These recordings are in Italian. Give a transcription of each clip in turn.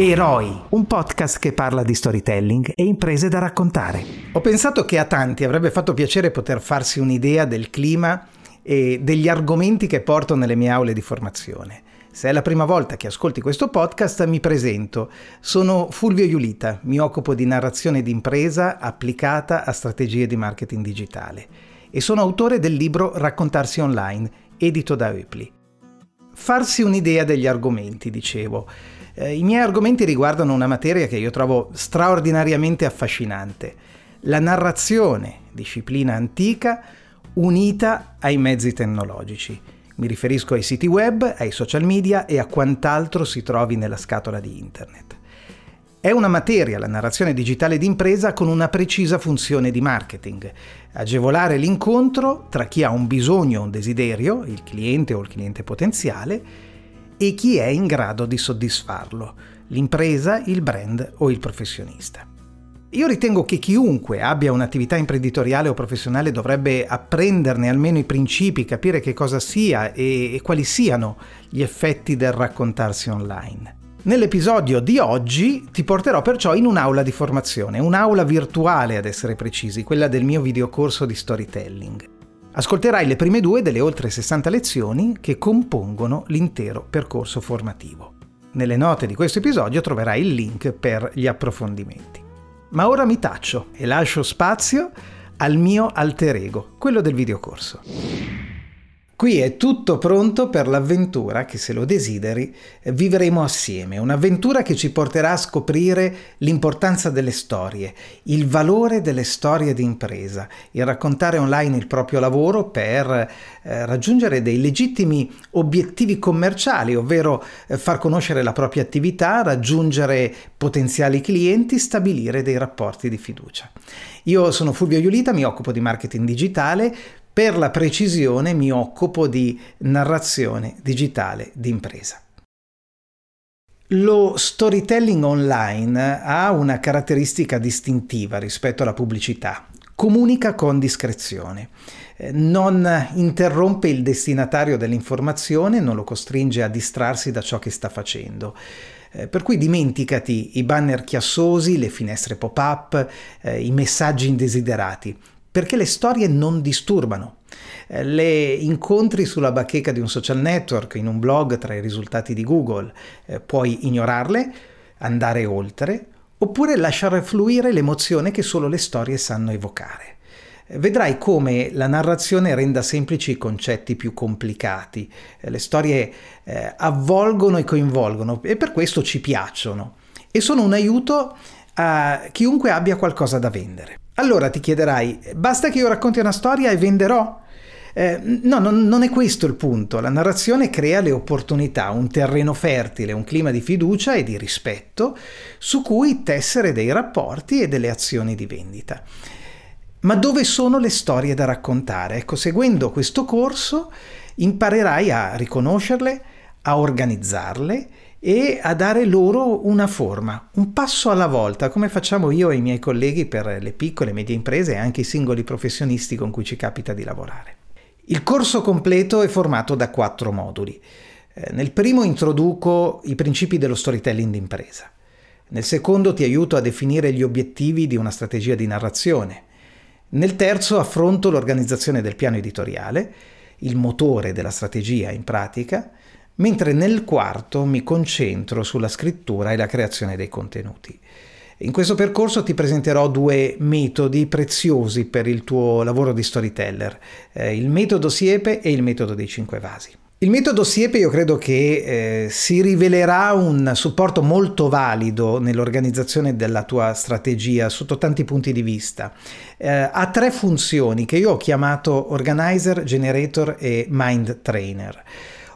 Eroi, un podcast che parla di storytelling e imprese da raccontare. Ho pensato che a tanti avrebbe fatto piacere poter farsi un'idea del clima e degli argomenti che porto nelle mie aule di formazione. Se è la prima volta che ascolti questo podcast, mi presento. Sono Fulvio Iulita, mi occupo di narrazione d'impresa applicata a strategie di marketing digitale e sono autore del libro Raccontarsi online, edito da Eupli. Farsi un'idea degli argomenti, dicevo. Eh, I miei argomenti riguardano una materia che io trovo straordinariamente affascinante, la narrazione, disciplina antica, unita ai mezzi tecnologici. Mi riferisco ai siti web, ai social media e a quant'altro si trovi nella scatola di Internet. È una materia, la narrazione digitale d'impresa, con una precisa funzione di marketing, agevolare l'incontro tra chi ha un bisogno o un desiderio, il cliente o il cliente potenziale, e chi è in grado di soddisfarlo, l'impresa, il brand o il professionista. Io ritengo che chiunque abbia un'attività imprenditoriale o professionale dovrebbe apprenderne almeno i principi, capire che cosa sia e, quali siano gli effetti del raccontarsi online. Nell'episodio di oggi ti porterò perciò in un'aula di formazione, un'aula virtuale ad essere precisi, quella del mio videocorso di storytelling. Ascolterai le prime due delle oltre 60 lezioni che compongono l'intero percorso formativo. Nelle note di questo episodio troverai il link per gli approfondimenti. Ma ora mi taccio e lascio spazio al mio alter ego, quello del videocorso. Qui è tutto pronto per l'avventura che, se lo desideri, vivremo assieme. Un'avventura che ci porterà a scoprire l'importanza delle storie, il valore delle storie di impresa, il raccontare online il proprio lavoro per eh, raggiungere dei legittimi obiettivi commerciali, ovvero eh, far conoscere la propria attività, raggiungere potenziali clienti, stabilire dei rapporti di fiducia. Io sono Fulvio Iulita, mi occupo di marketing digitale, per la precisione mi occupo di narrazione digitale d'impresa. Lo storytelling online ha una caratteristica distintiva rispetto alla pubblicità. Comunica con discrezione, non interrompe il destinatario dell'informazione, non lo costringe a distrarsi da ciò che sta facendo. Eh, per cui dimenticati i banner chiassosi, le finestre pop-up, eh, i messaggi indesiderati perché le storie non disturbano. Eh, le incontri sulla bacheca di un social network, in un blog tra i risultati di Google, eh, puoi ignorarle, andare oltre, oppure lasciare fluire l'emozione che solo le storie sanno evocare. Eh, vedrai come la narrazione renda semplici i concetti più complicati. Le storie eh, avvolgono e coinvolgono e per questo ci piacciono e sono un aiuto a chiunque abbia qualcosa da vendere. Allora ti chiederai, basta che io racconti una storia e venderò? Eh, no, non, non, è questo il punto. La narrazione crea le opportunità, un terreno fertile, un clima di fiducia e di rispetto su cui tessere dei rapporti e delle azioni di vendita. Ma dove sono le storie da raccontare? Ecco, seguendo questo corso imparerai a riconoscerle, a organizzarle e a dare loro una forma, un passo alla volta, come facciamo io e i miei colleghi per le piccole e medie imprese e anche i singoli professionisti con cui ci capita di lavorare. Il corso completo è formato da quattro moduli. Eh, nel primo introduco i principi dello storytelling d'impresa. Nel secondo ti aiuto a definire gli obiettivi di una strategia di narrazione. Nel terzo affronto l'organizzazione del piano editoriale, il motore della strategia in pratica mentre nel quarto mi concentro sulla scrittura e la creazione dei contenuti. In questo percorso ti presenterò due metodi preziosi per il tuo lavoro di storyteller, eh, il metodo Siepe e il metodo dei cinque vasi. Il metodo Siepe io credo che eh, si rivelerà un supporto molto valido nell'organizzazione della tua strategia sotto tanti punti di vista. Eh, ha tre funzioni che io ho chiamato organizer, generator e mind trainer.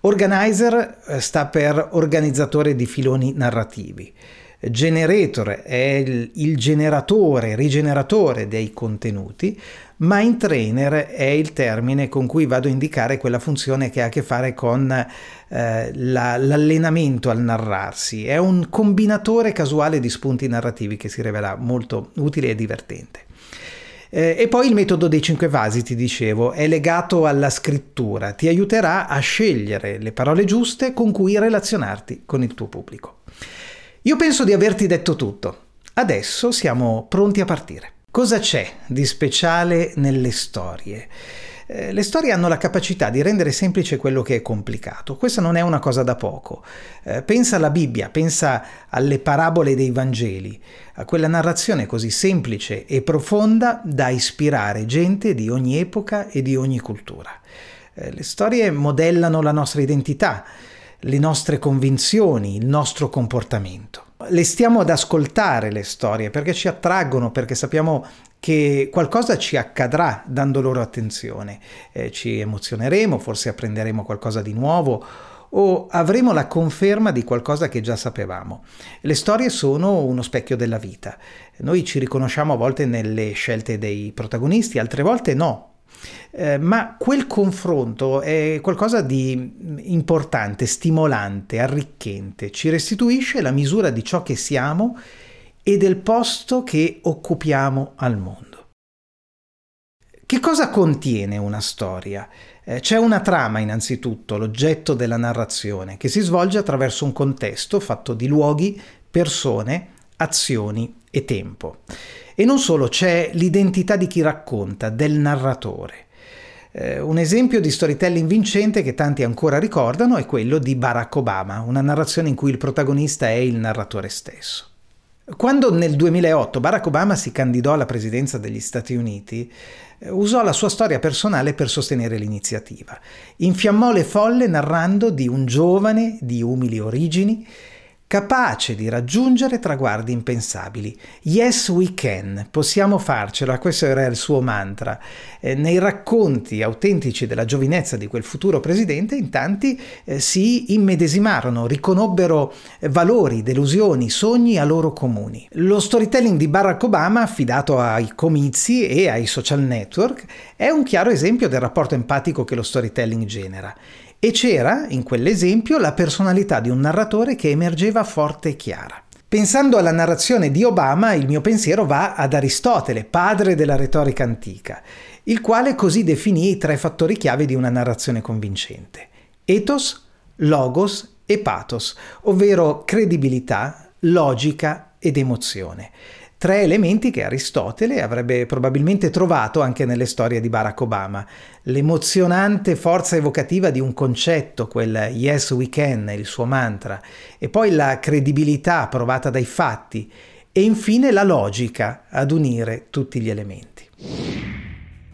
Organizer eh, sta per organizzatore di filoni narrativi. Generator è il, il generatore, rigeneratore dei contenuti. Mind trainer è il termine con cui vado a indicare quella funzione che ha a che fare con eh, la, l'allenamento al narrarsi. È un combinatore casuale di spunti narrativi che si rivela molto utile e divertente. Eh, e poi il metodo dei cinque vasi, ti dicevo, è legato alla scrittura, ti aiuterà a scegliere le parole giuste con cui relazionarti con il tuo pubblico. Io penso di averti detto tutto. Adesso siamo pronti a partire. Cosa c'è di speciale nelle storie? Eh, le storie hanno la capacità di rendere semplice quello che è complicato. Questa non è una cosa da poco. Eh, pensa alla Bibbia, pensa alle parabole dei Vangeli, a quella narrazione così semplice e profonda da ispirare gente di ogni epoca e di ogni cultura. Eh, le storie modellano la nostra identità, le nostre convinzioni, il nostro comportamento le stiamo ad ascoltare le storie perché ci attraggono, perché sappiamo che qualcosa ci accadrà dando loro attenzione. Eh, ci emozioneremo, forse apprenderemo qualcosa di nuovo o avremo la conferma di qualcosa che già sapevamo. Le storie sono uno specchio della vita. Noi ci riconosciamo a volte nelle scelte dei protagonisti, altre volte no, eh, ma quel confronto è qualcosa di importante, stimolante, arricchente, ci restituisce la misura di ciò che siamo e del posto che occupiamo al mondo. Che cosa contiene una storia? Eh, c'è una trama innanzitutto, l'oggetto della narrazione, che si svolge attraverso un contesto fatto di luoghi, persone, azioni e tempo. E non solo, c'è l'identità di chi racconta, del narratore. Eh, un esempio di storytelling vincente che tanti ancora ricordano è quello di Barack Obama, una narrazione in cui il protagonista è il narratore stesso. Quando nel 2008 Barack Obama si candidò alla presidenza degli Stati Uniti, eh, usò la sua storia personale per sostenere l'iniziativa. Infiammò le folle narrando di un giovane di umili origini capace di raggiungere traguardi impensabili. Yes, we can, possiamo farcela, questo era il suo mantra. Eh, nei racconti autentici della giovinezza di quel futuro presidente, in tanti eh, si immedesimarono, riconobbero eh, valori, delusioni, sogni a loro comuni. Lo storytelling di Barack Obama, affidato ai comizi e ai social network, è un chiaro esempio del rapporto empatico che lo storytelling genera. E c'era, in quell'esempio, la personalità di un narratore che emergeva forte e chiara. Pensando alla narrazione di Obama, il mio pensiero va ad Aristotele, padre della retorica antica, il quale così definì i tre fattori chiave di una narrazione convincente. Ethos, logos e pathos, ovvero credibilità, logica ed emozione. Tre elementi che Aristotele avrebbe probabilmente trovato anche nelle storie di Barack Obama. L'emozionante forza evocativa di un concetto, quel Yes we can, il suo mantra, e poi la credibilità provata dai fatti e infine la logica ad unire tutti gli elementi.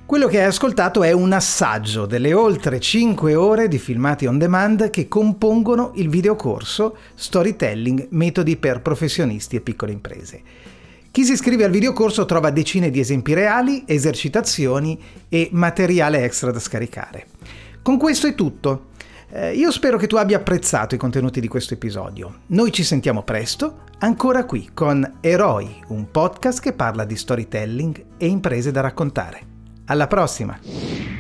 Quello che hai ascoltato è un assaggio delle oltre 5 ore di filmati on demand che compongono il videocorso Storytelling Metodi per professionisti e piccole imprese. Chi si iscrive al videocorso trova decine di esempi reali, esercitazioni e materiale extra da scaricare. Con questo è tutto. Eh, io spero che tu abbia apprezzato i contenuti di questo episodio. Noi ci sentiamo presto, ancora qui, con Eroi, un podcast che parla di storytelling e imprese da raccontare. Alla prossima!